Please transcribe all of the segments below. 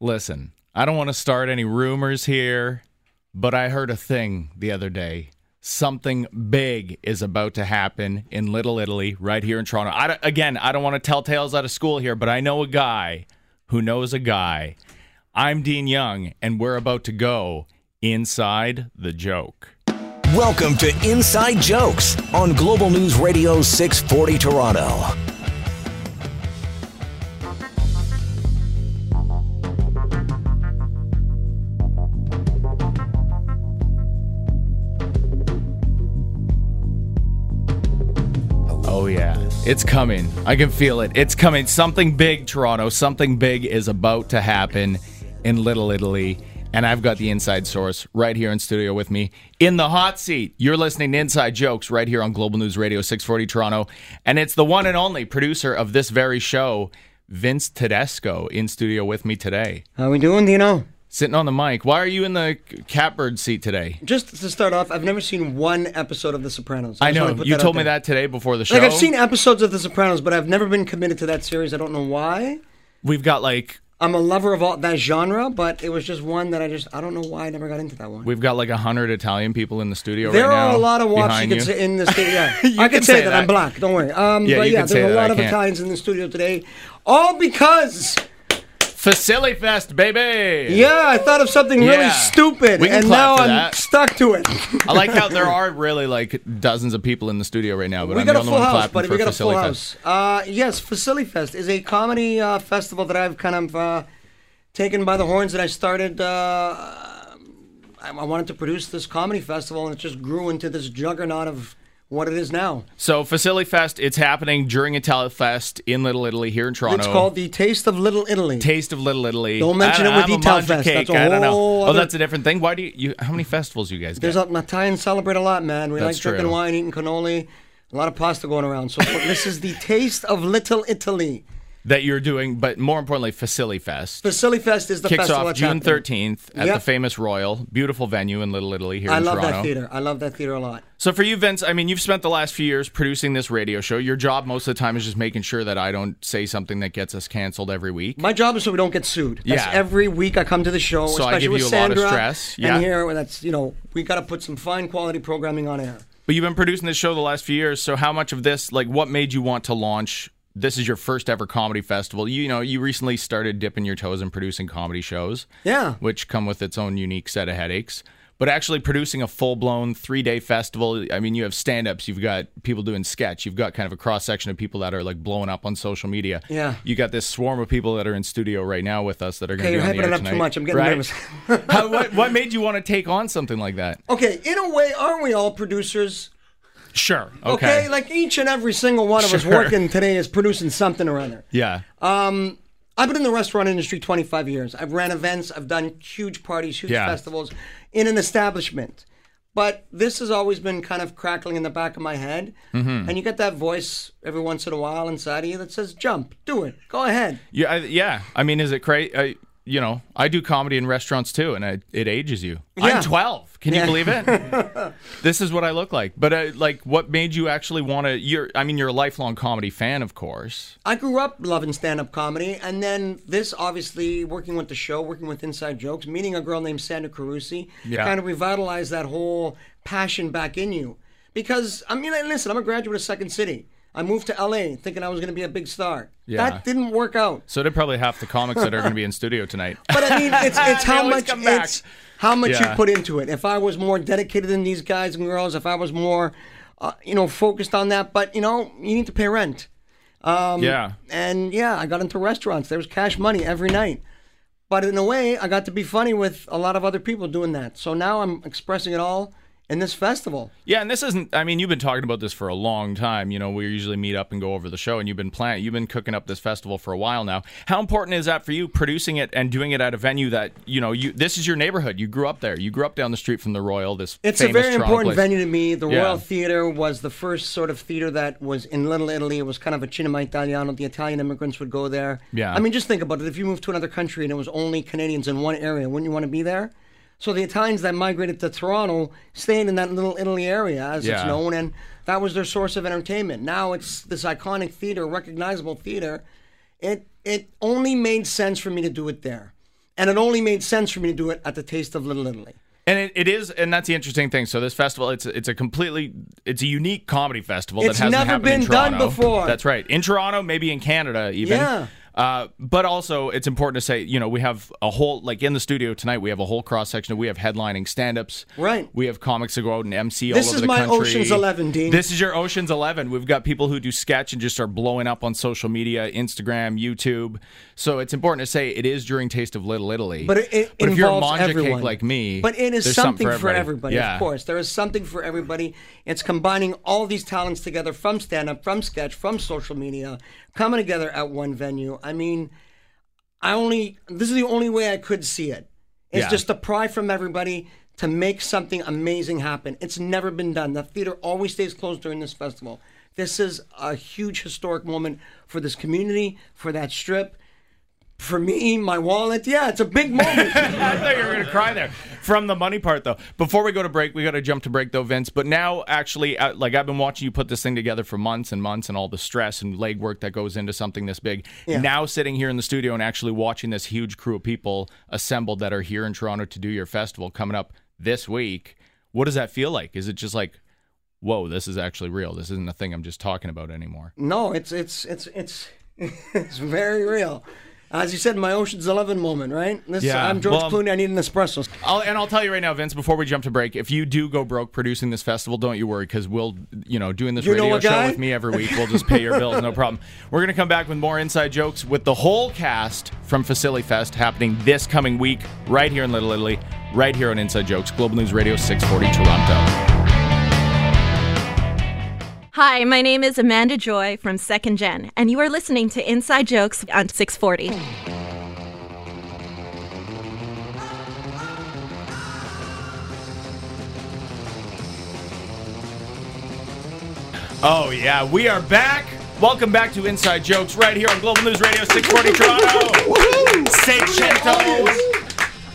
Listen, I don't want to start any rumors here, but I heard a thing the other day. Something big is about to happen in Little Italy, right here in Toronto. I again, I don't want to tell tales out of school here, but I know a guy who knows a guy. I'm Dean Young, and we're about to go inside the joke. Welcome to Inside Jokes on Global News Radio 640 Toronto. It's coming. I can feel it. It's coming. Something big, Toronto. Something big is about to happen in Little Italy. And I've got the inside source right here in studio with me in the hot seat. You're listening to Inside Jokes right here on Global News Radio 640 Toronto. And it's the one and only producer of this very show, Vince Tedesco, in studio with me today. How we doing, Dino? Sitting on the mic. Why are you in the catbird seat today? Just to start off, I've never seen one episode of The Sopranos. I wanna know. You told me there. that today before the show. Like I've seen episodes of The Sopranos, but I've never been committed to that series. I don't know why. We've got like I'm a lover of all that genre, but it was just one that I just I don't know why I never got into that one. We've got like a hundred Italian people in the studio there right now. There are a lot of wops behind you could say in the studio. Yeah. I can can say, that. that. I'm black. Don't worry. Um, Yeah, but you yeah, can say there's a lot of. Italians in the studio today, all because F'Silly Fest, baby. yeah, I thought of something really Yeah. stupid, We can and clap now for I'm that. stuck to it. I like how there are really like dozens of people in the studio right now, but we I'm got the a only full one house, clapping buddy. for We got a full F'Silly Fest. house. Uh, yes, F'Silly Fest is a comedy uh, festival that I've kind of uh, taken by the horns. That I started. Uh, I, I wanted to produce this comedy festival, and it just grew into this juggernaut of what it is now. So F'Silly Fest, it's happening during Italia Fest in Little Italy here in Toronto. It's called the Taste of Little Italy. Taste of Little Italy. Don't mention I it with I'm a Detail Manja Fest. Cake. That's a I don't know. whole Oh, that's a different thing. Why do you, you? How many festivals you guys get? There's a Italians celebrate a lot, man. We That's like drinking true. wine, eating cannoli, a lot of pasta going around. So this is the Taste of Little Italy. That you're doing, but more importantly, F'Silly Fest. F'Silly Fest is the Kicks festival off June. 13th at Yep. the famous Royal, beautiful venue in Little Italy here I in love Toronto. that theater. I love that theater a lot. So for you, Vince, I mean, you've spent the last few years producing this radio show. Your job most of the time is just making sure that I don't say something that gets us canceled every week. My job is so we don't get sued. That's Yeah. every week I come to the show, So I especially give with you a lot of Sandra. stress. Yeah. And here, that's you know, we got to put some fine quality programming on air. But you've been producing this show the last few years. So how much of this, like, what made you want to launch? This is your first ever comedy festival. You, you know, you recently started dipping your toes in producing comedy shows. Yeah. which come with its own unique set of headaches. But actually producing a full blown three day festival, I mean, you have stand ups, you've got people doing sketch, you've got kind of a cross section of people that are like blowing up on social media. Yeah. You got this swarm of people that are in studio right now with us that are going Okay, to you're be on the hyping air it up too much. I'm getting Right? nervous. How, what, what made you want to take on something like that? Okay, in a way, aren't we all producers? Sure. Okay, Okay. like each and every single one of us working today is producing something or other. yeah. Um, I've been in the restaurant industry 25 years. I've ran events, I've done huge parties, huge Yeah. festivals in an establishment. But this has always been kind of crackling in the back of my head. Mm-hmm. And you get that voice every once in a while inside of you that says, jump, do it, go ahead. Yeah. I, yeah. I mean, is it crazy? You know, I do comedy in restaurants too, and I, it ages you. Yeah. I'm 12. Can you believe it? this is what I look like. But uh, like, what made you actually want to? You're, I mean, you're a lifelong comedy fan, of course. I grew up loving stand up comedy, and then this obviously working with the show, working with Inside Jokes, meeting a girl named Sandra Carusi, Yeah. kind of revitalized that whole passion back in you. Because, I mean, listen, I'm a graduate of Second City. I moved to LA thinking I was going to be a big star. Yeah. That didn't work out. So did probably half the comics that are going to be in studio tonight. But I mean, it's, it's how much it's how much Yeah. you put into it. If I was more dedicated than these guys and girls, if I was more, uh, you know, focused on that. But you know, you need to pay rent. yeah. And yeah, I got into restaurants. There was cash money every night. But in a way, I got to be funny with a lot of other people doing that. So now I'm expressing it all in this festival. Yeah, and this isn't. I mean, you've been talking about this for a long time. You know, we usually meet up and go over the show, and you've been planning. You've been cooking up this festival for a while now. How important is that for you, producing it and doing it at a venue that you know? You this is your neighborhood. You grew up there. You grew up down the street from the Royal. This It's a very Toronto important place. venue to me. The Yeah. Royal Theatre was the first sort of theatre that was in Little Italy. It was kind of a cinema italiano. The Italian immigrants would go there. Yeah. I mean, just think about it. If you moved to another country and it was only Canadians in one area, wouldn't you want to be there? So the Italians that migrated to Toronto stayed in that Little Italy area, as it's known, and that was their source of entertainment. Now it's this iconic theater, recognizable theater. It it only made sense for me to do it there. and it only made sense for me to do it at the Taste of Little Italy. And it, it is, and that's the interesting thing. So this festival, it's it's a completely, it's a unique comedy festival It's that hasn't never been done before. That's right, in Toronto, maybe in Canada even. Yeah. Uh, but also, it's important to say, you know, we have a whole, like in the studio tonight, we have a whole cross section. of We have headlining stand ups. Right. We have comics that go out and MC This all over the country. This is my. Ocean's 11, Dean. This is your Ocean's 11. We've got people who do sketch and just are blowing up on social media, Instagram, YouTube. So it's important to say it is during Taste of Little Italy. But it, it but if you're a manja everyone. cake like me, But it is something, for everybody. everybody, Yeah. of course. There is something for everybody. It's combining all these talents together from stand up, from sketch, from social media, coming together at one venue. I mean, I only, this is the only way I could see it. It's Yeah. just a pry from everybody to make something amazing happen. It's never been done. The theater always stays closed during this festival. This is a huge historic moment for this community, for that strip. For me, my wallet, yeah, it's a big moment. I thought you were going to cry there from the money part, though. Before we go to break, we got to jump to break, though, Vince. But now, actually, uh, like I've been watching you put this thing together for months and months, and all the stress and legwork that goes into something this big. Yeah. Now, sitting here in the studio and actually watching this huge crew of people assembled that are here in Toronto to do your festival coming up this week, what does that feel like? Is it just like, whoa, this is actually real? This isn't a thing I'm just talking about anymore. No, it's it's it's it's it's very real. As you said, my Ocean's Eleven moment, right? This, Yeah, I'm George well- Clooney. I need an espresso. I'll, and I'll tell you right now, Vince. Before we jump to break, if you do go broke producing this festival, don't you worry, because we'll, you know, doing this You radio show with me every week, we'll just pay your bills, no problem. We're gonna come back with more inside jokes with the whole cast from F'Silly Fest happening this coming week, right here in Little Italy, right here on Inside Jokes, Global News Radio 640 Toronto. Hi, my name is Amanda Joy from Second Gen, and you are listening to Inside Jokes on 640. Oh yeah, we are back. Welcome back to Inside Jokes, right here on Global News Radio 640 Toronto. Seicento.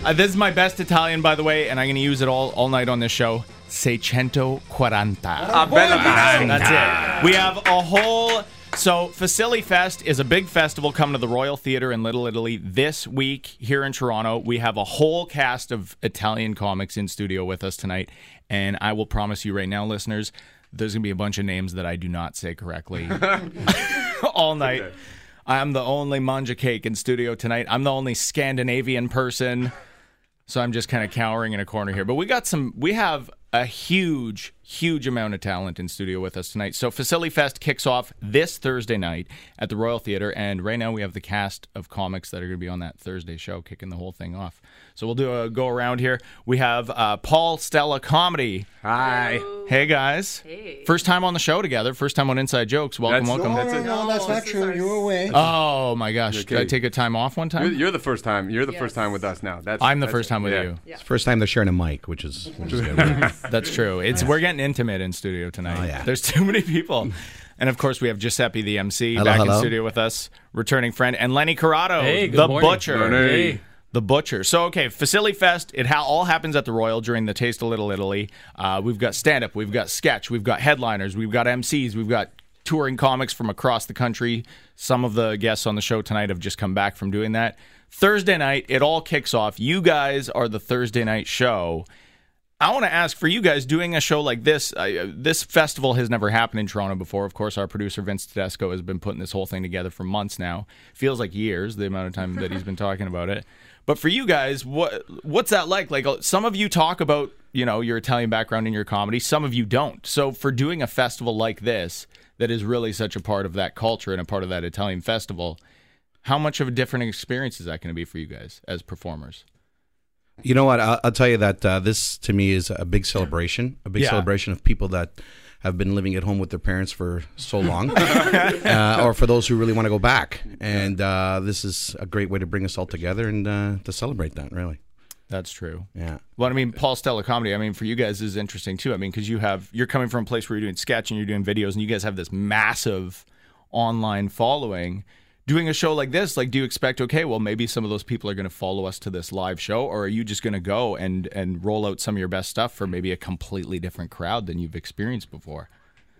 Uh, this is my best Italian, by the way, and I'm going to use it all all night on this show. Seicento quaranta. That's it. We have a whole. So, F'Silly Fest is a big festival coming to the Royal Theatre in Little Italy this week here in Toronto. We have a whole cast of Italian comics in studio with us tonight. And I will promise you right now, listeners, there's going to be a bunch of names that I do not say correctly all night. I'm the only mangia cake in studio tonight. I'm the only Scandinavian person. So I'm just kind of cowering in a corner here. But we got some, we have a huge, huge amount of talent in studio with us tonight. So F'Silly Fest kicks off this Thursday night at the Royal Theatre. And right now we have the cast of comics that are going to be on that Thursday show kicking the whole thing off. So we'll do a go around here. We have uh, Paul Stella Comedy. Hi. Hey guys. Hey. First time on the show together. First time on Inside Jokes. Welcome, That's- welcome. that's it. no, that's not true. You were away. Oh my gosh. Did I take a time off one time? You're, you're the first time. You're the first time with us now. That's I'm the that's first time with Yeah. you. It's the first time they're sharing a mic, which is which is good. That's true. It's we're getting intimate in studio tonight. Oh, yeah. There's too many people. And of course, we have Giuseppe, the MC, Hello, back in studio with us, returning friend, and Lenny Corrado, Hey, the morning. butcher. Morning. Hey. The butcher. So, okay, F'Silly Fest. It ha- all happens at the Royal during the Taste of Little Italy. Uh, we've got stand up, we've got sketch, we've got headliners, we've got MCs, we've got touring comics from across the country. Some of the guests on the show tonight have just come back from doing that. Thursday night, it all kicks off. You guys are the Thursday night show. I want to ask for you guys doing a show like this. Uh, this festival has never happened in Toronto before. Of course, our producer Vince Tedesco has been putting this whole thing together for months now. Feels like years, the amount of time that he's been talking about it. But for you guys, what what's that like? Like uh, some of you talk about, you know, your Italian background in your comedy. Some of you don't. So for doing a festival like this, that is really such a part of that culture and a part of that Italian festival, how much of a different experience is that going to be for you guys as performers? You know what? I'll, I'll tell you that uh, this to me is a big celebration, a big Yeah. celebration of people that have been living at home with their parents for so long, uh, or for those who really want to go back. And uh, this is a great way to bring us all together and uh, to celebrate that. Really, That's true. yeah. Well, I mean, Paul Stella comedy. I mean, for you guys is interesting too. I mean, because you have you're coming from a place where you're doing sketch and you're doing videos, and you guys have this massive online following. Doing a show like this, like, do you expect? Okay, well, maybe some of those people are going to follow us to this live show, or are you just going to go and and roll out some of your best stuff for maybe a completely different crowd than you've experienced before?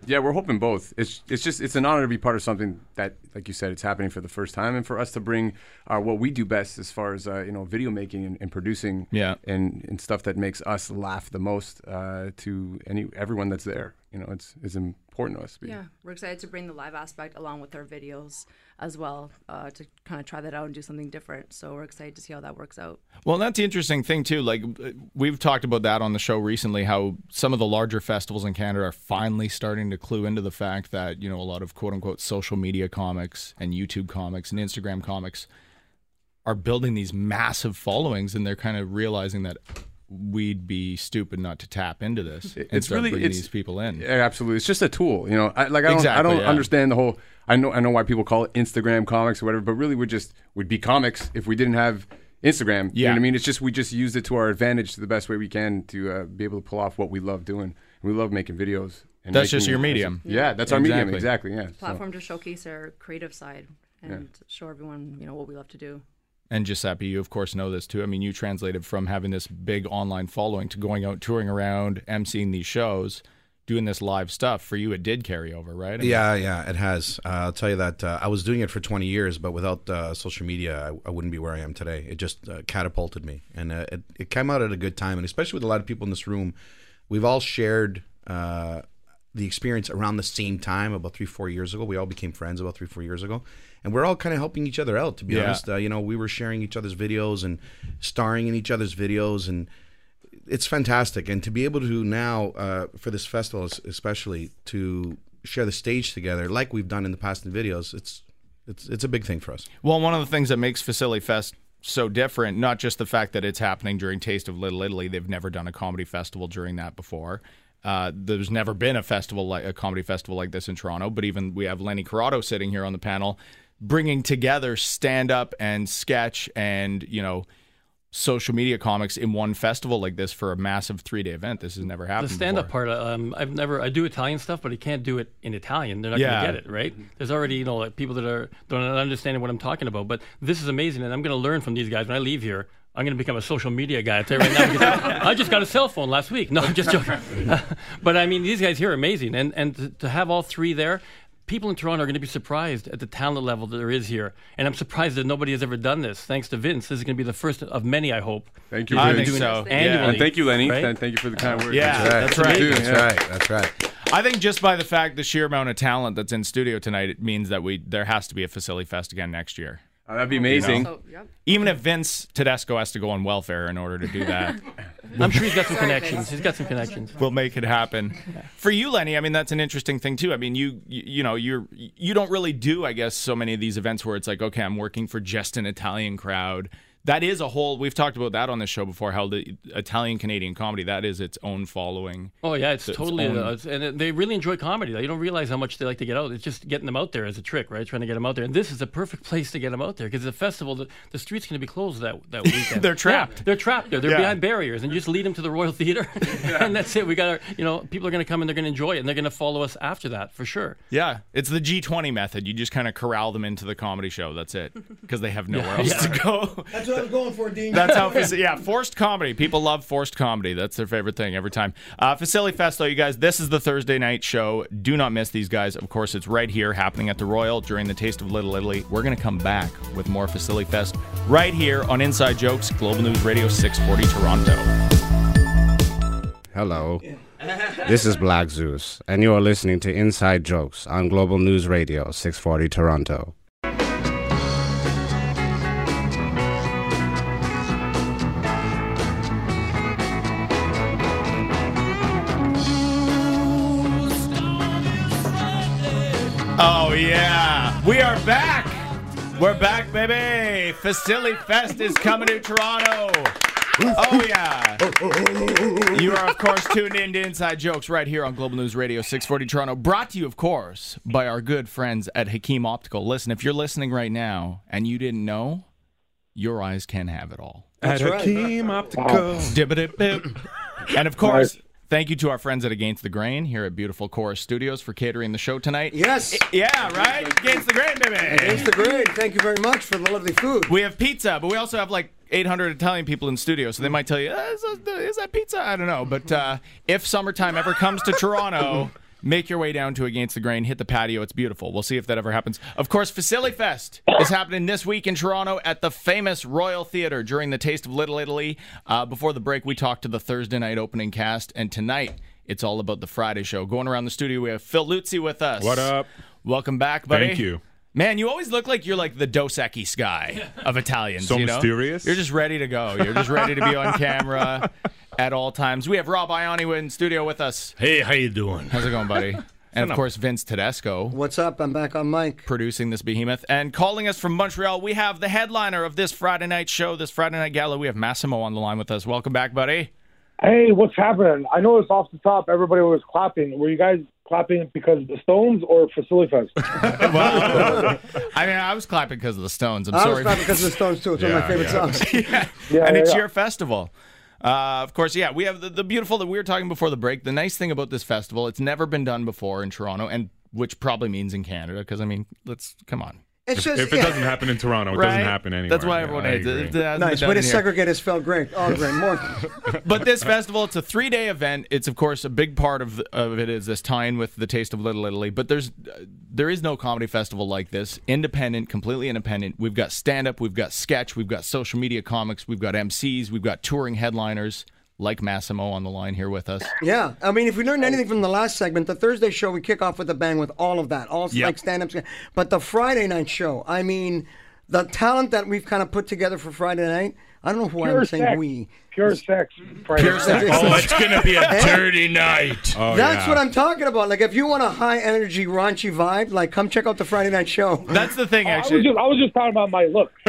Yeah, we're hoping both. It's it's just it's an honor to be part of something that, like you said, it's happening for the first time, and for us to bring uh, what we do best as far as uh, you know video making and, and producing, Yeah. and, and stuff that makes us laugh the most uh, to any everyone that's there. You know, it's it's important to us. to be- Yeah, we're excited to bring the live aspect along with our videos as well uh, to kind of try that out and do something different. So we're excited to see how that works out. Well, that's the interesting thing too. Like uh, we've talked about that on the show recently. How some of the larger festivals in Canada are finally starting to clue into the fact that you know a lot of quote unquote social media comics and YouTube comics and Instagram comics are building these massive followings, and they're kind of realizing that we'd be stupid not to tap into this and it's start really- bringing it's- these people in. Absolutely. It's just a tool, you know. I, like I don't, I don't yeah. understand the whole. I know, I know why people call it Instagram comics or whatever, but really, we just would be comics if we didn't have Instagram. You Yeah. know what I mean? It's just we just used it to our advantage to the best way we can to uh, be able to pull off what we love doing. We love making videos. And That's just your medium. Yeah, that's our medium. Exactly. Exactly. Yeah. So- Platform to showcase our creative side and show everyone, you know, what we love to do. And Giuseppe, you of course know this too. I mean, you translated from having this big online following to going out touring around, emceeing these shows, doing this live stuff. For you, it did carry over, right? I mean, Yeah, yeah, it has. Uh, I'll tell you that uh, I was doing it for 20 years, but without uh, social media, I, I wouldn't be where I am today. It just uh, catapulted me, and uh, it, it came out at a good time. And especially with a lot of people in this room, we've all shared uh, the experience around the same time, about three, four years ago. We all became friends about three, four years ago, and we're all kind of helping each other out. To be Yeah. honest, uh, you know, we were sharing each other's videos and starring in each other's videos, and it's fantastic. And to be able to now, uh, for this festival especially, to share the stage together like we've done in the past in videos, it's it's it's a big thing for us. Well, one of the things that makes F'Silly Fest so different, not just the fact that it's happening during Taste of Little Italy, they've never done a comedy festival during that before. Uh, there's never been a festival like a comedy festival like this in Toronto, but even we have Lenny Corrado sitting here on the panel, bringing together stand up and sketch and you know social media comics in one festival like this for a massive three day event. This has never happened. The stand-up part, um, I've never. I do Italian stuff, but I can't do it in Italian. They're not Yeah. going to get it, right? There's already, you know, like people that are don't understand what I'm talking about. But this is amazing, and I'm going to learn from these guys when I leave here. I'm going to become a social media guy. I tell you right now, because I just got a cell phone last week. No, I'm just joking. but I mean, these guys here are amazing, and and to, to have all three there. People in Toronto are going to be surprised at the talent level that there is here, and I'm surprised that nobody has ever done this. Thanks to Vince, this is going to be the first of many, I hope. Thank you. I Vince. think so. Annually. And thank you, Lenny. Right? And thank you for the kind words. Yeah, that's right. Too, That's yeah. right. That's right. I think just by the fact the sheer amount of talent that's in studio tonight, it means that we there has to be a F'Silly Fest again next year. Uh, that'd be amazing. So, yep. Even if Vince Tedesco has to go on welfare in order to do that, I'm sure he's got some connections. He's got some connections. we'll make it happen. For you, Lenny, I mean that's an interesting thing too. I mean you you, you know you're you don't really do I guess so many of these events where it's like okay I'm working for just an Italian crowd. That is a whole. We've talked about that on this show before. How the Italian Canadian comedy that is its own following. Oh yeah, it's its totally, own- uh, it's, and it- they really enjoy comedy. They don't realize how much they like to get out. It's just getting them out there as a trick, right? Trying to get them out there, and this is a perfect place to get them out there because the festival, the, the street's going to be closed that that weekend. They're trapped. Yeah, they're trapped there. They're Yeah. behind barriers, and you just lead them to the Royal Theater, and that's it. We got our, you know, people are going to come and they're going to enjoy it, and they're going to follow us after that for sure. Yeah, it's the G20 method. You just kind of corral them into the comedy show. That's it, because they have nowhere else to go. That's what I was going for, Dean. That's how, faci- yeah, forced comedy. People love forced comedy. That's their favorite thing every time. Uh, F'Silly Fest, though, you guys, this is the Thursday night show. Do not miss these guys. Of course, it's right here happening at the Royal during the Taste of Little Italy. We're going to come back with more F'Silly Fest right here on Inside Jokes, Global News Radio 640 Toronto. Hello. This is Black Zeus, and you are listening to Inside Jokes on Global News Radio 640 Toronto. Oh, yeah. We are back. We're back, baby. F'Silly Fest is coming to Toronto. Oh, yeah. You are, of course, tuned in to Inside Jokes right here on Global News Radio 640 Toronto. Brought to you, of course, by our good friends at Hakim Optical. Listen, if you're listening right now and you didn't know, your eyes can have it all. That's right. Dibbidi-bip. and of course, thank you to our friends at Against the Grain here at beautiful Chorus Studios for catering the show tonight. Yes. Yeah, right? Against the Grain, baby. It's the great. Thank you very much for the lovely food. We have pizza, but we also have like 800 Italian people in studio, so they might tell you, uh, is, that pizza? I don't know. But uh, if summertime ever comes to Toronto, make your way down to Against the Grain, hit the patio. It's beautiful. We'll see if that ever happens. Of course, F'Silly Fest is happening this week in Toronto at the famous Royal Theatre during the Taste of Little Italy. Uh, before the break, we talked to the Thursday night opening cast, and tonight it's all about the Friday show. Going around the studio, we have Phil Luzzi with us. What up? Welcome back, buddy. Thank you. Man, you always look like you're like the Dos Equis guy of Italians. So you know? mysterious. You're just ready to go. You're just ready to be on camera at all times. We have Rob Ioni in studio with us. Hey, how you doing? How's it going, buddy? And of course, Vince Tedesco What's up? I'm back on mic. producing this behemoth. And calling us from Montreal, we have the headliner of this Friday night show, this Friday night gala. We have Massimo on the line with us. Welcome back, buddy. Hey, what's happening? I know it's off the top. Everybody was clapping. Were you guys clapping because of the Stones or F'Silly Fest? Well, I mean, I was clapping because of the Stones. I'm I was clapping because of the Stones too. It's one of my favorite yeah. songs. yeah. Yeah, and yeah, it's yeah. your festival. Uh, of course, yeah, we have the, the beautiful that we were talking before the break. The nice thing about this festival, it's never been done before in Toronto, and which probably means in Canada, because I mean, let's come on. It's just If it yeah. doesn't happen in Toronto, it Right? doesn't happen anywhere. That's why Yeah, everyone I hates it. It nice. been Way to segregate his felt great. All great. More. but this festival, it's a three day event. It's of course a big part of of it is this tie-in with the Taste of Little Italy. But there's uh, there is no comedy festival like this. Independent, completely independent. We've got stand up, we've got sketch, we've got social media comics, we've got MCs, we've got touring headliners like Massimo on the line here with us. Yeah, I mean, if we learned oh. anything from the last segment, the Thursday show we kick off with a bang with all of that, all Yep. like stand-ups. But the Friday night show, I mean, the talent that we've kind of put together for Friday night. I don't know who Pure I'm saying sex. we. Pure sex. Friday. Pure sex. Oh, it's gonna be a dirty night. Oh, That's yeah. what I'm talking about. Like, if you want a high energy, raunchy vibe, like, come check out the Friday night show. That's the thing, I was actually. just I was just talking about my look.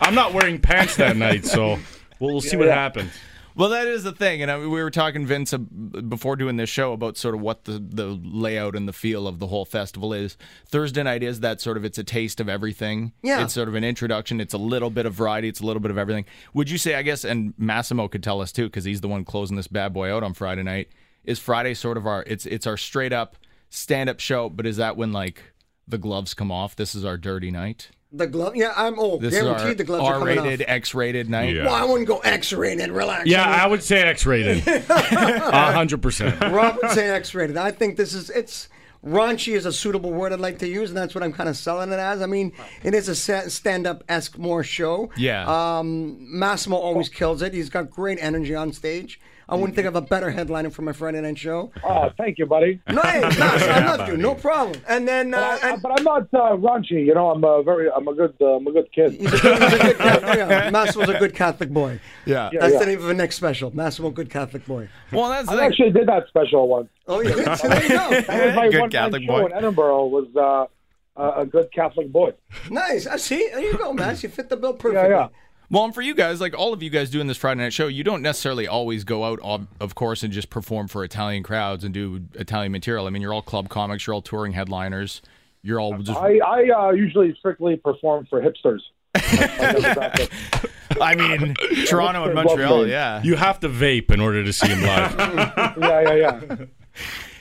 I'm not wearing pants that night, so we'll, we'll see what yeah. happens. Well, that is the thing, and I, we were talking Vince uh, before doing this show about sort of what the the layout and the feel of the whole festival is. Thursday night is that sort of it's a taste of everything. Yeah. it's sort of an introduction. It's a little bit of variety. It's a little bit of everything. Would you say? I guess, and Massimo could tell us too because he's the one closing this bad boy out on Friday night. Is Friday sort of our? It's it's our straight up stand up show, but is that when like the gloves come off? This is our dirty night. The glove, yeah, I'm old. This is Guaranteed our the gloves are coming off. R-rated, X-rated night. Yeah. Well, I wouldn't go X-rated. Relax. Yeah, I I would say X-rated. Hundred percent. mean, Rob would say X-rated. I think this is it's. Raunchy is a suitable word I'd like to use, and that's what I'm kind of selling it as. I mean, it is a stand-up esque more show. Yeah. Um, Massimo always kills it. He's got great energy on stage. I wouldn't think of a better headliner for my Friday night show. Oh, thank you, buddy. No, hey, Mass, I love you. No problem. And then, uh, But, I, and but I'm not uh, raunchy. You know, I'm a very, I'm a good, uh, I'm a good kid. he's a good, he's a good Catholic. Yeah, Massimo's a good Catholic boy. Yeah. Yeah, That's yeah. the name of the next special. Mass was a good Catholic boy. Well, that's the I thing. actually did that special once. Oh yeah, so there you go. That was my Good one Catholic show boy. in Edinburgh. Was uh, a, a good Catholic boy. Nice. I see. There you go, Mass. You fit the bill Yeah, perfectly. yeah. Well, and for you guys, like all of you guys doing this Friday night show, you don't necessarily always go out, of, of course, and just perform for Italian crowds and do Italian material. I mean, you're all club comics, you're all touring headliners, you're all just. I, I uh, usually strictly perform for hipsters. I mean, Toronto and Montreal, yeah, You have to vape in order to see him live. yeah, yeah, yeah.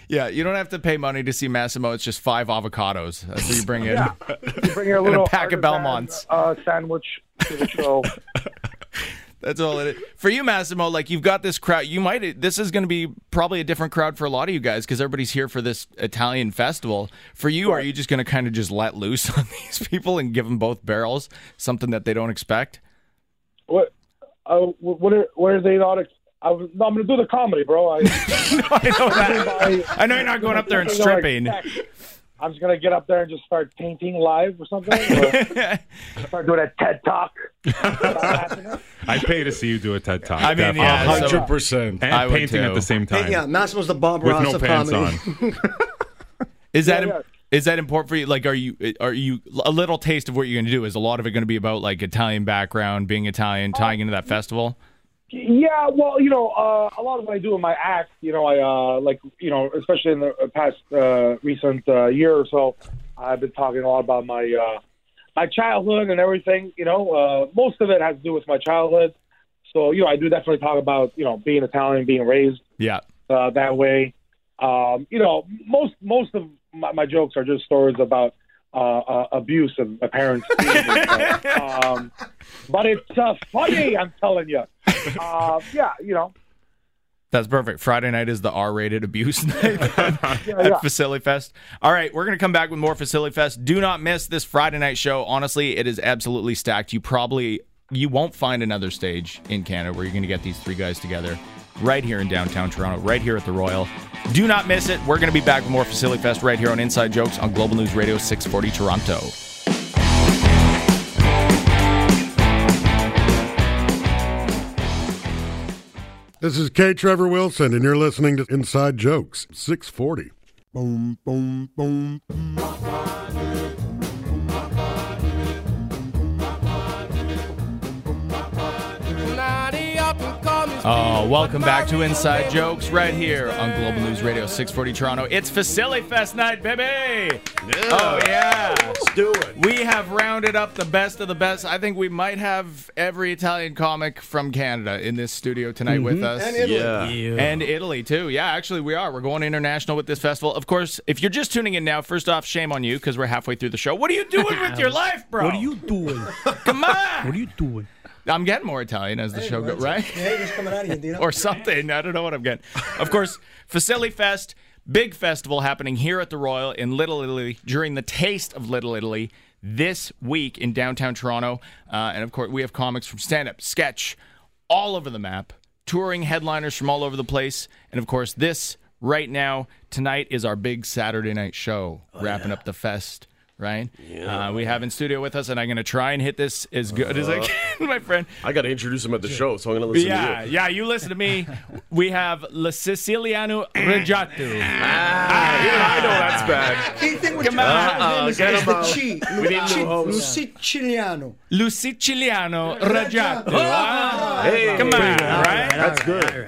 yeah. You don't have to pay money to see Massimo. It's just five avocados. That's what you bring in. You bring your little pack of Belmonts. uh, sandwich to the show. That's all it is. For you, Massimo, like you've got this crowd. You might. This is going to be probably a different crowd for a lot of you guys because everybody's here for this Italian festival. For you, are you just going to kind of just let loose on these people and give them both barrels, something that they don't expect? What? Uh, what are what are they not? Ex- I was, no, I'm gonna do the comedy, bro. I, I know that. I know you're not going up there and stripping. That. I'm just gonna get up there and just start painting live or something. Or start doing a TED talk. I'd pay to see you do a TED talk. I mean, yeah, hundred percent, and I painting at the same time. Hey, yeah, Massimo's the Bob with Ross no of pants comedy. on. Is that Yeah, is that important for you? Like, are you are you a little taste of what you're going to do? Is a lot of it going to be about like Italian background, being Italian, tying oh, into that festival? Yeah, well, you know, uh, a lot of what I do in my act, you know, I uh, like, you know, especially in the past uh, recent uh, year or so, I've been talking a lot about my uh, my childhood and everything. You know, uh, most of it has to do with my childhood. So, you know, I do definitely talk about, you know, being Italian, being raised Yeah. uh, that way. Um, you know, most most of my, my jokes are just stories about uh, uh, abuse of my parents. um, but it's uh, funny, I'm telling you. Uh, yeah, you know. That's perfect. Friday night is the R-rated abuse night at yeah. F'Silly Fest. All right, we're going to come back with more F'Silly Fest. Do not miss this Friday night show. Honestly, it is absolutely stacked. You probably you won't find another stage in Canada where you're going to get these three guys together right here in downtown Toronto, right here at the Royal. Do not miss it. We're going to be back with more F'Silly Fest right here on Inside Jokes on Global News Radio 640 Toronto. This is K. Trevor Wilson, and you're listening to Inside Jokes, 640. Boom, boom, boom. Oh, welcome back to Inside Jokes right here on Global News Radio 640 Toronto. It's F'Silly Fest night, baby! Oh, yeah. Let's do it. We have rounded up the best of the best. I think we might have every Italian comic from Canada in this studio tonight with mm-hmm. us. And Italy. Yeah. Yeah. And Italy, too. Yeah, actually, we are. We're going international with this festival. Of course, if you're just tuning in now, first off, shame on you because we're halfway through the show. What are you doing with your life, bro? What are you doing? Come on! What are you doing? I'm getting more Italian as the show goes, right? Hey, coming out of you, or something. I don't know what I'm getting. Of course, F'Silly Fest, big festival happening here at the Royal in Little Italy during the Taste of Little Italy this week in downtown Toronto. Uh, and of course, we have comics from stand up, sketch, all over the map, touring headliners from all over the place. And of course, this right now, tonight is our big Saturday night show, wrapping up the fest. Right? Uh, we have in studio with us, and I'm going to try and hit this as good as I can, my friend. I got to introduce him at the show, so I'm going to listen Yeah, to you. yeah, you listen to me. We have La Siciliano Reggiato. Ah, even I know that's bad. He think what Come you're on. saying is, get is him the out. chi. We need new hosts. Siciliano. Lu Siciliano Reggiato. Hey, Come on, right? That's good.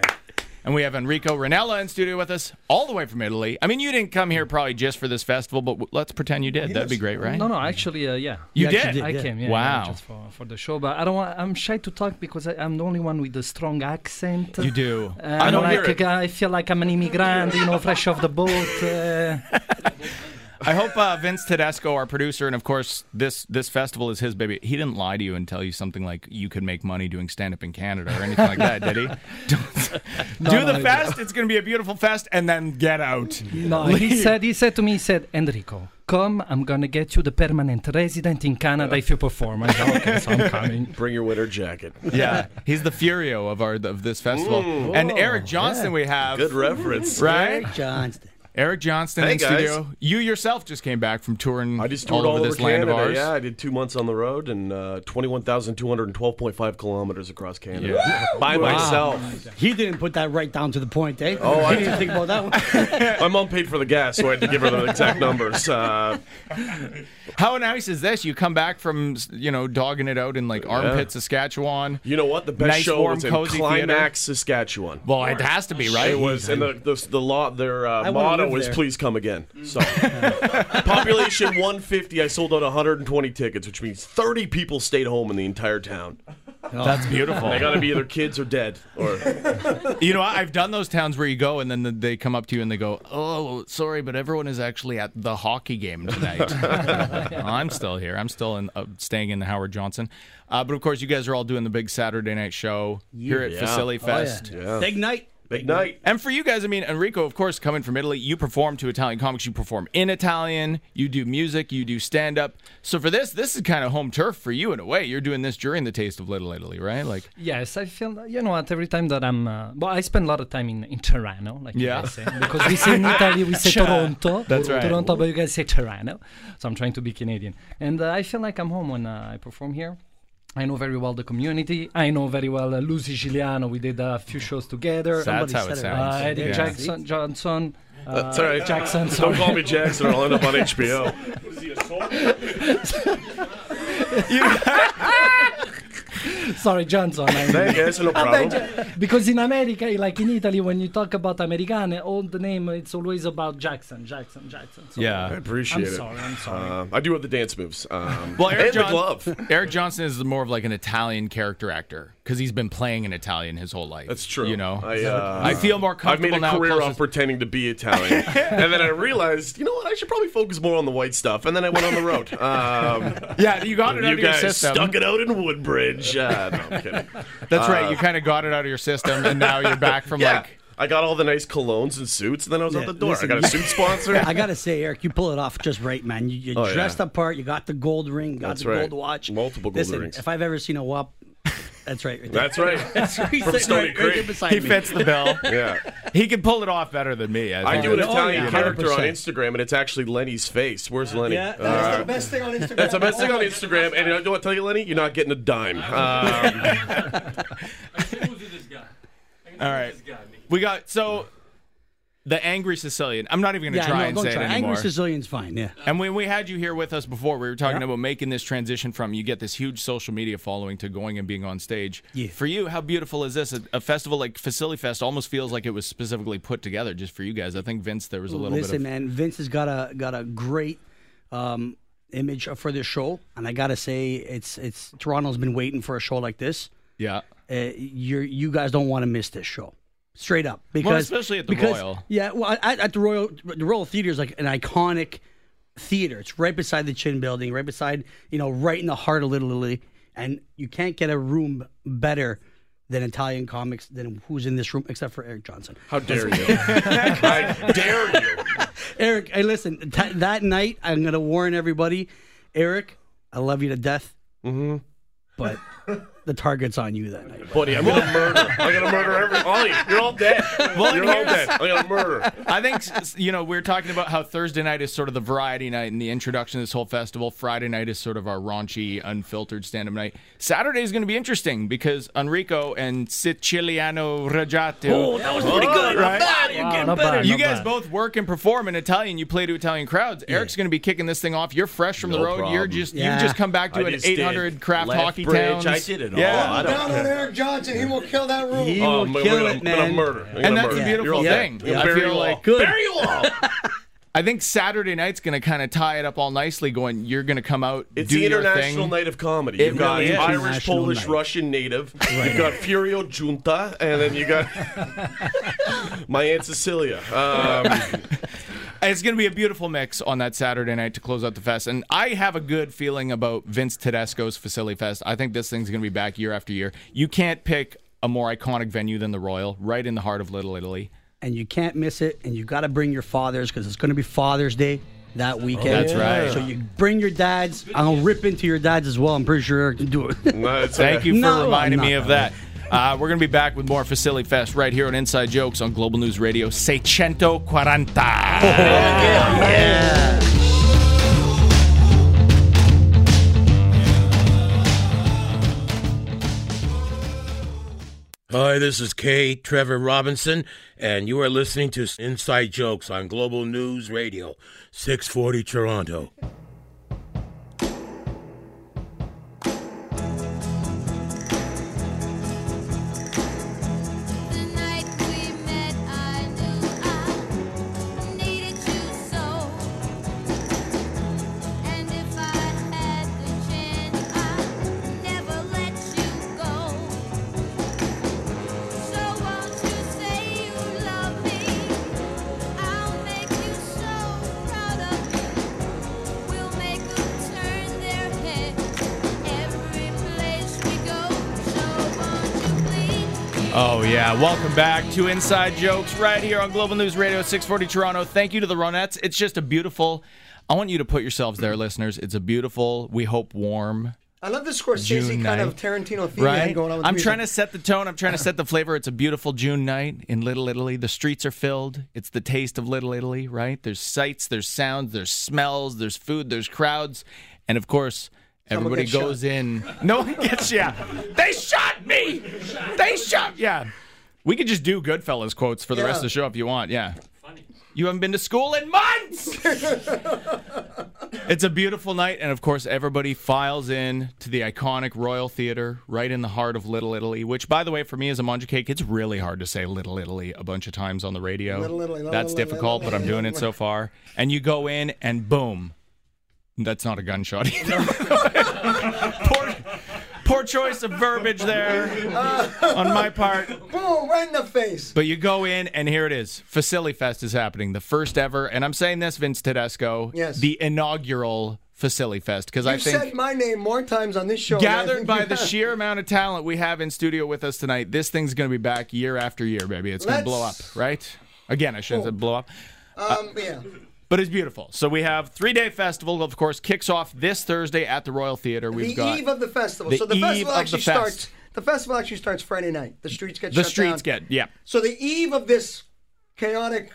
And we have Enrico Ranella in studio with us, all the way from Italy. I mean, you didn't come here probably just for this festival, but w- let's pretend you did. That'd be great, right? No, no, actually, uh, yeah. You Yeah, did? actually I came, yeah, Wow. yeah, just for, for the show. But I don't want. I'm shy to talk because I, I'm the only one with a strong accent. You do. Uh, I don't like, hear it. I feel like I'm an immigrant, you know, fresh off the boat. Uh, I hope uh, Vince Tedesco, our producer, and of course this this festival is his baby. He didn't lie to you and tell you something like you could make money doing stand up in Canada or anything like that, did he? Don't- No, Do no, the he fest. It's going to be a beautiful fest, and then get out. no, he said. He said to me, he said, Enrico, come. I'm gonna get you the permanent resident in Canada if you perform. I said, okay, so I'm coming. Bring your winter jacket. Yeah, he's the Furio of our of this festival. Mm. and Oh, Eric Johnston, we have Good reference. right. Eric Johnston. Eric Johnston Hey, in guys. studio. You yourself just came back from touring I just all toured over all this over land Canada. of ours. Yeah, I did two months on the road and uh, 21,212.5 kilometers across Canada Yeah. by Wow. myself. He didn't put that right down to the point, eh? Oh, I didn't think about that one. My mom paid for the gas, so I had to give her the exact numbers. Uh, How nice is this? You come back from you know dogging it out in like Armpit, Saskatchewan. you know what? The best nice, show warm, was in cozy Climax, Saskatchewan. Well, it has to be right. It was, and the the, the law. Their uh, motto live was there. "Please come again." So, population 150. I sold out 120 tickets, which means 30 people stayed home in the entire town. That's beautiful. They got to be either kids or dead, or You know, I've done those towns where you go and then they come up to you and they go, "Oh, sorry, but everyone is actually at the hockey game tonight." I'm still here. I'm still in, uh, staying in the Howard Johnson. Uh, but of course, you guys are all doing the big Saturday night show here at Yeah. F'Silly Oh, yeah. Fest. yeah. Big night. Big night. And for you guys, I mean, Enrico, of course, coming from Italy, you perform to Italian comics. You perform in Italian. You do music. You do stand up. So for this, this is kind of home turf for you in a way. You're doing this during the Taste of Little Italy, right? Like, Yes, I feel you know what. Every time that I'm, uh, well, I spend a lot of time in, in Toronto, like Yeah. you guys say, because we say in Italy we say Toronto, That's right. Toronto, but you guys say Toronto. So I'm trying to be Canadian, and uh, I feel like I'm home when uh, I perform here. I know very well the community. I know very well uh, Lou Siciliano. We did a few shows together. That's how it Uh, sounds. Eddie Yeah. Jackson, Johnson. Uh, That's all right. Jackson. Don't call me Jackson, or I'll end up on HBO. Sorry, Johnson. I Hey, guys, no problem. because in America, like in Italy, when you talk about Americane, all the name it's always about Jackson, Jackson, Jackson. So Yeah. I appreciate I'm it. sorry, I'm sorry. Uh, I do have the dance moves. Um, well, Eric, and the John- glove. Eric Johnson is more of like an Italian character actor because he's been playing in Italian his whole life. That's true. You know, I, uh, I feel more I've made a now. career closer- off pretending to be Italian, and then I realized, you know what? I should probably focus more on the white stuff. And then I went on the road. Um, Yeah, you got it out you of your guys system. stuck it out in Woodbridge. Uh, no, I'm kidding. That's Uh, right. You kind of got it out of your system, and now you're back from yeah. like I got all the nice colognes and suits, and then I was out the door. listen, I got a suit sponsor. I gotta say, Eric, you pull it off just right, man. You, you Oh, yeah. dressed up part. You got the gold ring, got That's the right. gold watch, Multiple gold Listen, rings. If I've ever seen a WAP, that's right. right. That's right. that's From sitting Stony right, right Creek. beside He me. fits the bill. Yeah. He can pull it off better than me. as I do an as- Italian yeah, character on 100%. Instagram, and it's actually Lenny's face. Where's Lenny? Yeah, that's Uh, the best thing on Instagram. That's the best thing on Instagram, and you know what I tell you, Lenny? You're not getting a dime. Um, All right. We got so the angry Sicilian. I'm not even going to Yeah, try no, and say try. it anymore. Angry Sicilian's fine. Yeah. And when we had you here with us before, we were talking Yeah. about making this transition from you get this huge social media following to going and being on stage. Yeah. For you, how beautiful is this? A, a festival like F'Silly Fest almost feels like it was specifically put together just for you guys. I think Vince, there was a little Listen, bit of man, Vince has got a got a great um, image for this show, and I gotta say, it's it's Toronto's been waiting for a show like this. yeah. Uh, you you guys don't want to miss this show, straight up. Because especially at the because- Royal. Yeah, well, at, at the Royal, the Royal Theater is like an iconic theater. It's right beside the Chin Building, right beside you know, right in the heart of Little Italy, and you can't get a room better than Italian comics than who's in this room, except for Eric Johnson. how dare you? How dare you? Eric, hey, listen. T- that night, I'm gonna warn everybody. Eric, I love you to death, Mm-hmm. but the target's on you that night. Buddy, I'm gonna murder. I'm gonna murder every. All you. You're all dead. Well, You're all dead. I'm gonna murder. I think you know we are talking about how Thursday night is sort of the variety night and the introduction to this whole festival. Friday night is sort of our raunchy, unfiltered stand-up night. Saturday is going to be interesting because Enrico and Siciliano Reggiato. Oh, that was pretty good. Right? Not bad. You're Wow, getting better. bad. You guys bad. both work and perform in Italian. You play to Italian crowds. Eric's going to be kicking this thing off. You're fresh from the No road. You're just Yeah. you've just come back to I an just did 800 craft Left hockey bridge, towns. I did it all. Yeah. I don't Down on. Eric Johnson, he will kill that room. He Oh, will I'm, kill gonna, it, I'm gonna man. murder. I'm And that's murder. the Yeah. beautiful You're thing. dead. I'm I bury feel you all. like- Good. Bury you all. I think Saturday night's going to kind of tie it up all nicely. Going, you're going to come out, It's do the your international thing. night of comedy. You've got really. Irish, International Polish, night. Russian, native. You've got Furio Giunta, and then you got my aunt Cecilia. Um, It's going to be a beautiful mix on that Saturday night to close out the fest. And I have a good feeling about Vince Tedesco's F'Silly Fest. I think this thing's going to be back year after year. You can't pick a more iconic venue than the Royal, right in the heart of Little Italy. and you can't miss it. And you got to bring your fathers because it's going to be Father's Day that oh, weekend. That's right. So you bring your dads. I'll rip into your dads as well. I'm pretty sure Eric can do it. no, Thank okay. you for No, reminding me of that. Uh, we're going to be back with more F'Silly Fest right here on Inside Jokes on Global News Radio 640. Hi, this is K. Trevor Robinson, and you are listening to Inside Jokes on Global News Radio, 640 Toronto. Welcome back to Inside Jokes right here on Global News Radio 640 Toronto. Thank you to the Ronettes. It's just a beautiful. I want you to put yourselves there, listeners. It's a beautiful, we hope warm. I love the Scorsese June kind night. of Tarantino theme Right? going on with I'm music. trying to set the tone. I'm trying to set the flavor. It's a beautiful June night in Little Italy. The streets are filled. It's the taste of Little Italy, right? There's sights, there's sounds, there's smells, there's food, there's crowds. And of course, everybody goes shot. in. No one gets, yeah. They shot me! They shot, yeah. We could just do Goodfellas quotes for the rest of the show if you want, yeah. You haven't been to school in months. it's a beautiful night, and of course, everybody files in to the iconic Royal Theater right in the heart of Little Italy. Which, by the way, for me as a Mangia Cake, it's really hard to say Little Italy a bunch of times on the radio. Little Italy, Little That's Italy, difficult, Little but I'm doing it so far. And you go in, and boom, that's not a gunshot. either. poor, poor choice of verbiage there on my part. Boom, right in the face. But you go in, and here it is. F'Silly Fest is happening, the first ever, and I'm saying this, Vince Tedesco, Yes. the inaugural F'Silly Fest, because I think said my name more times on this show. gathered by the sheer amount of talent we have in studio with us tonight, this thing's going to be back year after year, baby. It's going to blow up, right? Again, I shouldn't have said blow up. Um, yeah. But it's beautiful. So we have three day festival. Of course, kicks off this Thursday at the Royal Theater. We've the eve of the festival. the so the festival actually the fest. starts. The festival actually starts Friday night. The streets get shut up. the streets down. get yeah. So the eve of this chaotic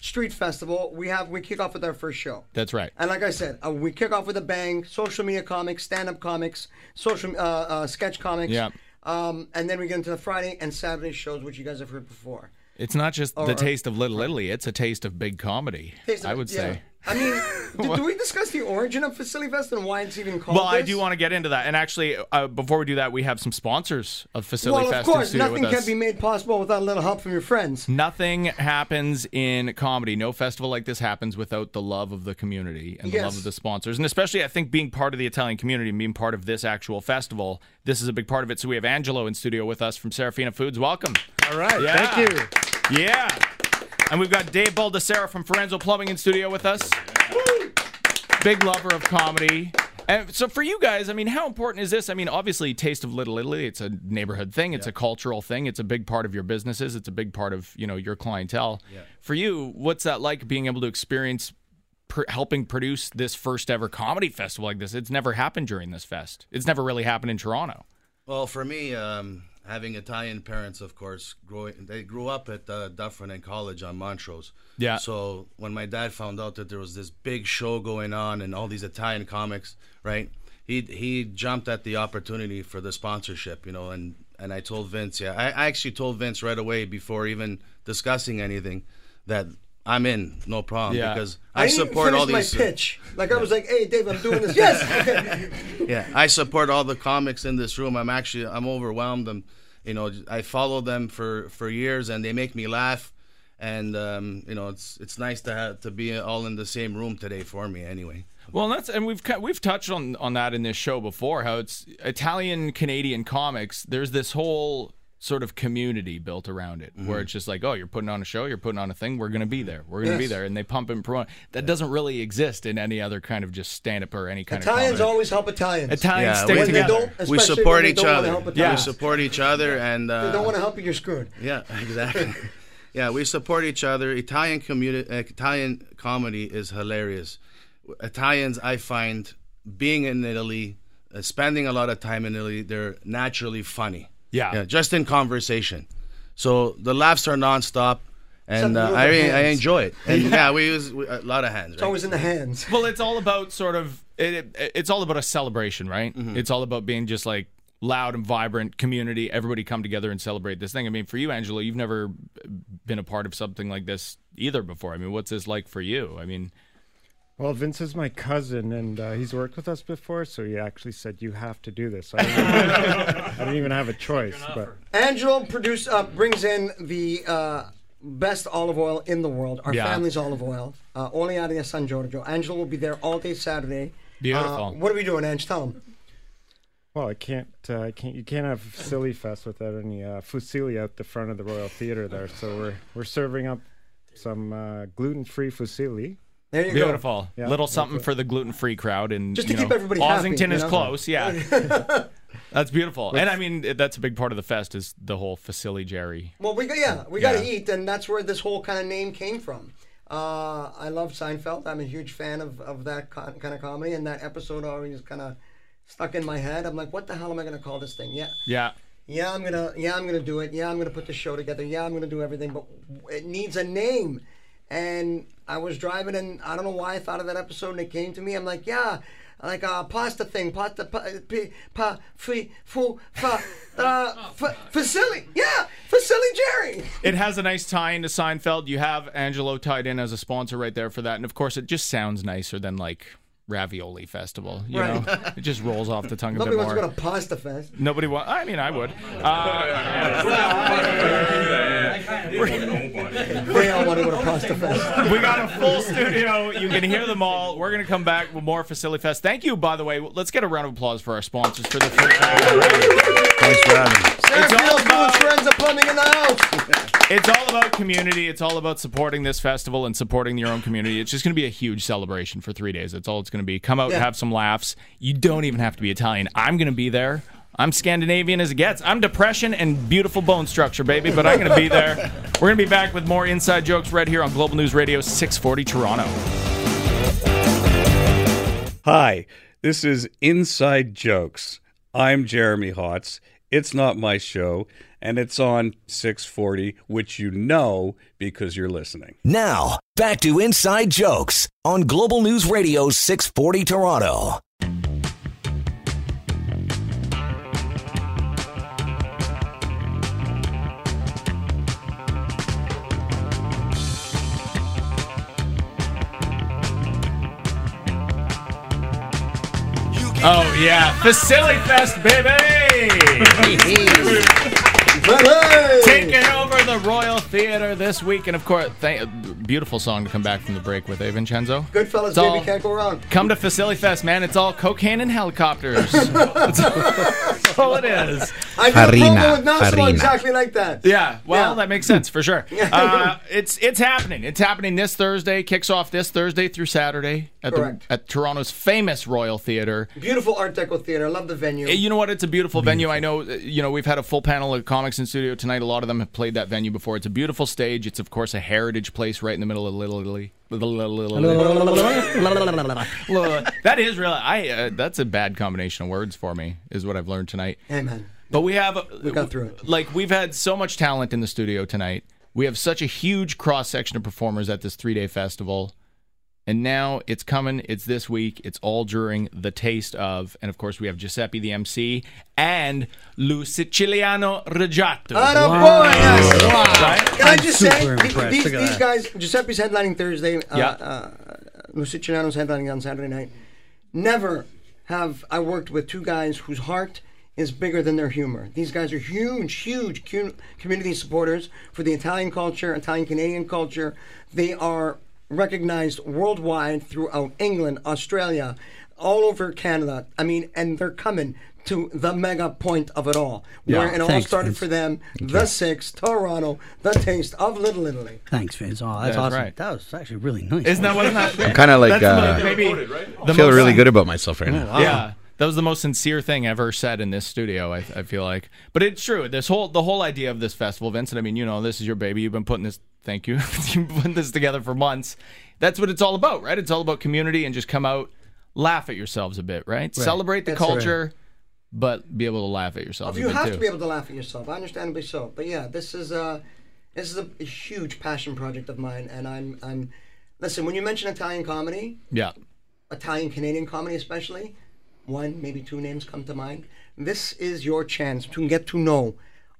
street festival, we have we kick off with our first show. That's right. And like I said, uh, we kick off with a bang. Social media comics, stand-up comics, social uh, uh, sketch comics. Yeah. Um, and then we get into the Friday and Saturday shows, which you guys have heard before. It's not just Or- the taste of Little Italy; it's a taste of big comedy. Of- I would yeah. say. I mean, do, do we discuss the origin of F'Silly Fest and why it's even called? Well, I do want to get into that. And actually, uh, before we do that, we have some sponsors of F'Silly Fest. Well, of Fest in course, nothing can be made possible without a little help from your friends. Nothing happens in comedy. No festival like this happens without the love of the community and the love of the sponsors. And especially, I think, being part of the Italian community and being part of this actual festival, this is a big part of it. So we have Angelo in studio with us from Serafina Foods. Welcome. All right, Yeah. thank you. Yeah. And we've got Dave Baldessera from Forenzo Plumbing in studio with us. Big lover of comedy. And so for you guys, I mean, how important is this? I mean, obviously, Taste of Little Italy, it's a neighborhood thing, it's a cultural thing, it's a big part of your businesses, it's a big part of, you know, your clientele. For you, what's that like being able to experience pr- helping produce this first ever comedy festival like this? It's never happened during this fest. It's never really happened in Toronto. Well, for me, um, having Italian parents, of course, growing they grew up at uh, Dufferin and College on Montrose. Yeah. So when my dad found out that there was this big show going on and all these Italian comics, right? He he jumped at the opportunity for the sponsorship, you know, and and I told Vince, yeah, I, I actually told Vince right away before even discussing anything that I'm in, no problem, Yeah. because I, I, support all finish these. my pitch. Like I was like, "Hey, Dave, I'm doing this." yes. Yeah, I support all the comics in this room. I'm actually I'm overwhelmed. I'm, you know, I follow them for for years, and they make me laugh. And um, you know, it's it's nice to have to be all in the same room today for me. Anyway. Well, that's and we've we've touched on on that in this show before. How it's Italian Canadian comics. There's this whole sort of community built around it, where Mhm. it's just like, oh, you're putting on a show, you're putting on a thing, we're gonna be there, we're gonna be there, and they pump and promote. That doesn't really exist in any other kind of just stand up or any kind Italians of comedy. always help Italians. Italians Yeah, stick we, together. we support each other. help We support each other, and uh, they don't want to help you, you're screwed. Yeah, exactly. yeah, we support each other. Italian community, Italian comedy is hilarious. Italians, I find, being in Italy, uh, spending a lot of time in Italy, they're naturally funny. Yeah. just in conversation. So the laughs are nonstop, and uh, I the I enjoy it. And yeah, we use we, a lot of hands. It's right? always in the hands. Well, it's all about sort of it, it- it's all about a celebration, right? Mm-hmm. It's all about being just like loud and vibrant community. Everybody come together and celebrate this thing. I mean, for you, Angelo, you've never been a part of something like this either before. I mean, what's this like for you? I mean, Well, Vince is my cousin, and uh, he's worked with us before, so he actually said you have to do this. I didn't, I didn't even have a choice, but Angelo produce uh, brings in the uh, best olive oil in the world. Our Yeah. family's olive oil, uh, Olearia San Giorgio. Angelo will be there all day Saturday. Beautiful. Uh, what are we doing, Ange? Tell him. well, I can't, uh, I can't. You can't have Silly Fest without any uh, fusilli at the front of the Royal Theater there. So we're we're serving up some uh, gluten-free fusilli. There you beautiful. Yeah, Little something for the gluten free crowd, and Just to keep know, everybody happy, Ossington you is know? close. Yeah, that's beautiful. And I mean, that's a big part of the fest is the whole Fusilli, Jerry. Well, we got yeah, we got to Yeah. eat, and that's where this whole kind of name came from. Uh, I love Seinfeld. I'm a huge fan of, of that con- kind of comedy, and that episode always kind of stuck in my head. I'm like, what the hell am I gonna call this thing? Yeah, Yeah. yeah, I'm gonna yeah, I'm gonna do it. Yeah, I'm gonna put the show together. Yeah, I'm gonna do everything, but it needs a name. And I was driving, and I don't know why I thought of that episode, and it came to me. I'm like, yeah. Like a pasta thing, pasta, pa, pi, pa, fi, fu, fa, uh, fa, facility, yeah, Fusilli Jerry. It has a nice tie into Seinfeld. You have Angelo tied in as a sponsor right there for that, and of course, it just sounds nicer than like ravioli festival. You Right. know, it just rolls off the tongue a Nobody bit wants to go to Pasta Fest. Nobody want. I mean, I would. Uh, they all want to go to Pasta Fest. we got a full studio. You can hear them all. We're going to come back with more F'Silly Fest. Thank you, by the way. Let's get a round of applause for our sponsors for the. Thanks for having me. Sarah Fields, Friends of Plumbing in the house. It's all about community. It's all about supporting this festival and supporting your own community. It's just going to be a huge celebration for three days. That's all it's going to be. Come out, Yeah. have some laughs. You don't even have to be Italian. I'm going to be there. I'm Scandinavian as it gets. I'm depression and beautiful bone structure, baby, but I'm going to be there. We're going to be back with more inside jokes right here on Global News Radio 640 Toronto. Hi, this is Inside Jokes. I'm Jeremy Hotz. It's not my show, and it's on 640, which you know because you're listening. Now, back to Inside Jokes on Global News Radio 640 Toronto. Oh, yeah. F'Silly Fest, baby! Taking over the Royal Theater this week. And of course, th- beautiful song to come back from the break with, eh, Vincenzo? Goodfellas, It's baby, all- can't go wrong. Come to F'Silly Fest, man. It's all cocaine and helicopters. That's that's all it is. I did a promo with Massimo exactly like that. Yeah, well, Yeah. that makes sense for sure. Uh, it's it's happening. It's happening this Thursday. Kicks off this Thursday through Saturday at the, at Toronto's famous Royal Theater. Beautiful Art Deco theater. I love the venue. Eh, You know what? It's a beautiful, venue. I know. uh, You know, we've had a full panel of comics in studio tonight. A lot of them have played that venue before. It's a beautiful stage. It's of course a heritage place right in the middle of Little Italy. That is really. I. Uh, that's a bad combination of words for me. Is what I've learned tonight. Amen. But we have. We got through it. Like we've had so much talent in the studio tonight. We have such a huge cross section of performers at this three day festival. And now it's coming. It's this week. It's all during the taste of, and of course we have Giuseppe the MC and Lu Siciliano Reggiato. Atta boy, yes. Right? Can I just say, super the- impressed. these, these guys, Giuseppe's headlining Thursday, uh, Yeah. uh, Luciciano's headlining on Saturday night. Never have I worked with two guys whose heart is bigger than their humor. These guys are huge, huge community supporters for the Italian culture, Italian Canadian culture. They are recognized worldwide throughout England, Australia, all over Canada. I mean, and they're coming to the mega point of it all, Yeah. where it all Thanks, started Vince. for them. the Six, Toronto, the taste of Little Italy. Thanks, Vince. Oh, that's, That's awesome. right. That was actually really nice. Isn't that wasn't that? I'm kind of like That's uh, maybe the feel really good about myself right now. Yeah, that was the most sincere thing ever said in this studio. I, I feel like, but it's true. This whole the whole idea of this festival, Vincent. I mean, you know, this is your baby. You've been putting this. Thank you. You've been putting this together for months. That's what it's all about, right? It's all about community and just come out, laugh at yourselves a bit, right? Celebrate the That's right. culture, but be able to laugh at yourselves. you a bit have too. to be able to laugh at yourself. I Understandably so. But yeah, this is a this is a, a huge passion project of mine, and I'm I'm. Listen, when you mention Italian comedy, Yeah. Italian Canadian comedy especially, one maybe two names come to mind. This is your chance to get to know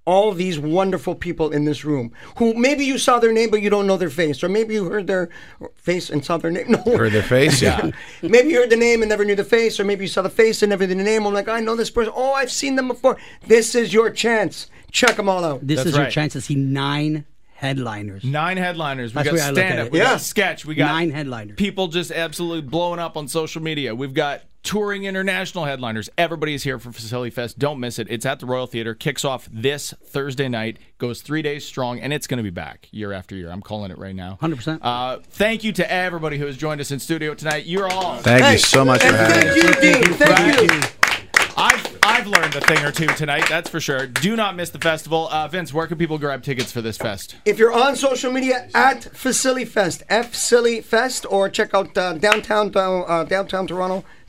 all these wonderful people in this room who maybe you saw their name but you don't know their face, or maybe you heard their face and saw their name. No, Heard their face, yeah. maybe you heard the name and never knew the face, or maybe you saw the face and never knew the name. I'm like, I know this person. Oh, I've seen them before. This is your chance. Check them all out. This That's is your chance to see nine headliners. Nine headliners. We That's got the way I look at stand up. We Yeah. got sketch. We got Nine headliners. People just absolutely blowing up on social media. We've got touring international headliners. Everybody is here for F'Silly Fest. Don't miss it. It's at the Royal Theater. Kicks off this Thursday night. Goes three days strong, and it's going to be back year after year. I'm calling it right now. 100%. Uh, thank you to everybody who has joined us in studio tonight. You're all. Thank you so much for having us. Thank you, Dean. Thank you. I've I've learned a thing or two tonight. That's for sure. Do not miss the festival. Uh, Vince, where can people grab tickets for this fest? If you're on social media at F'Silly Fest, F'Silly Fest, or check out uh, downtown uh, downtown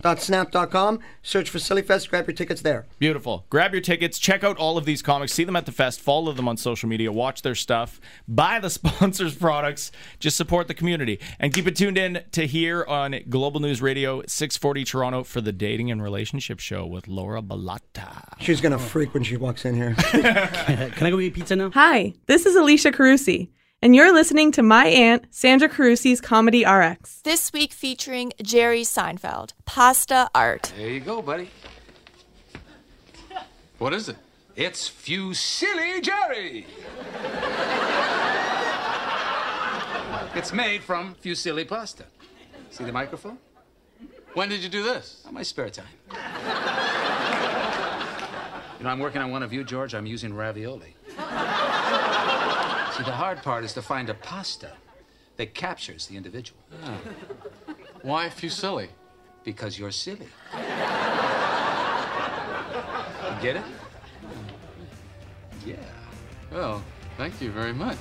Toronto.snap.com. Search for Silly Fest. Grab your tickets there. Beautiful. Grab your tickets. Check out all of these comics. See them at the fest. Follow them on social media. Watch their stuff. Buy the sponsors' products. Just support the community. And keep it tuned in to here on Global News Radio 640 Toronto for the Dating and Relationship Show with Laura Bilotta. She's gonna freak when she walks in here. Can I go eat pizza now? Hi, this is Alicia Carusi. And you're listening to my aunt, Sandra Carusi's Comedy RX. This week featuring Jerry Seinfeld, Pasta Art. There you go, buddy. What is it? It's Fusilli Jerry. it's made from fusilli pasta. See the microphone? When did you do this? On my spare time. You know, I'm working on one of you, George. I'm using ravioli. See, the hard part is to find a pasta that captures the individual. Why fusilli? Because you're silly. You get it? Yeah. Well, thank you very much.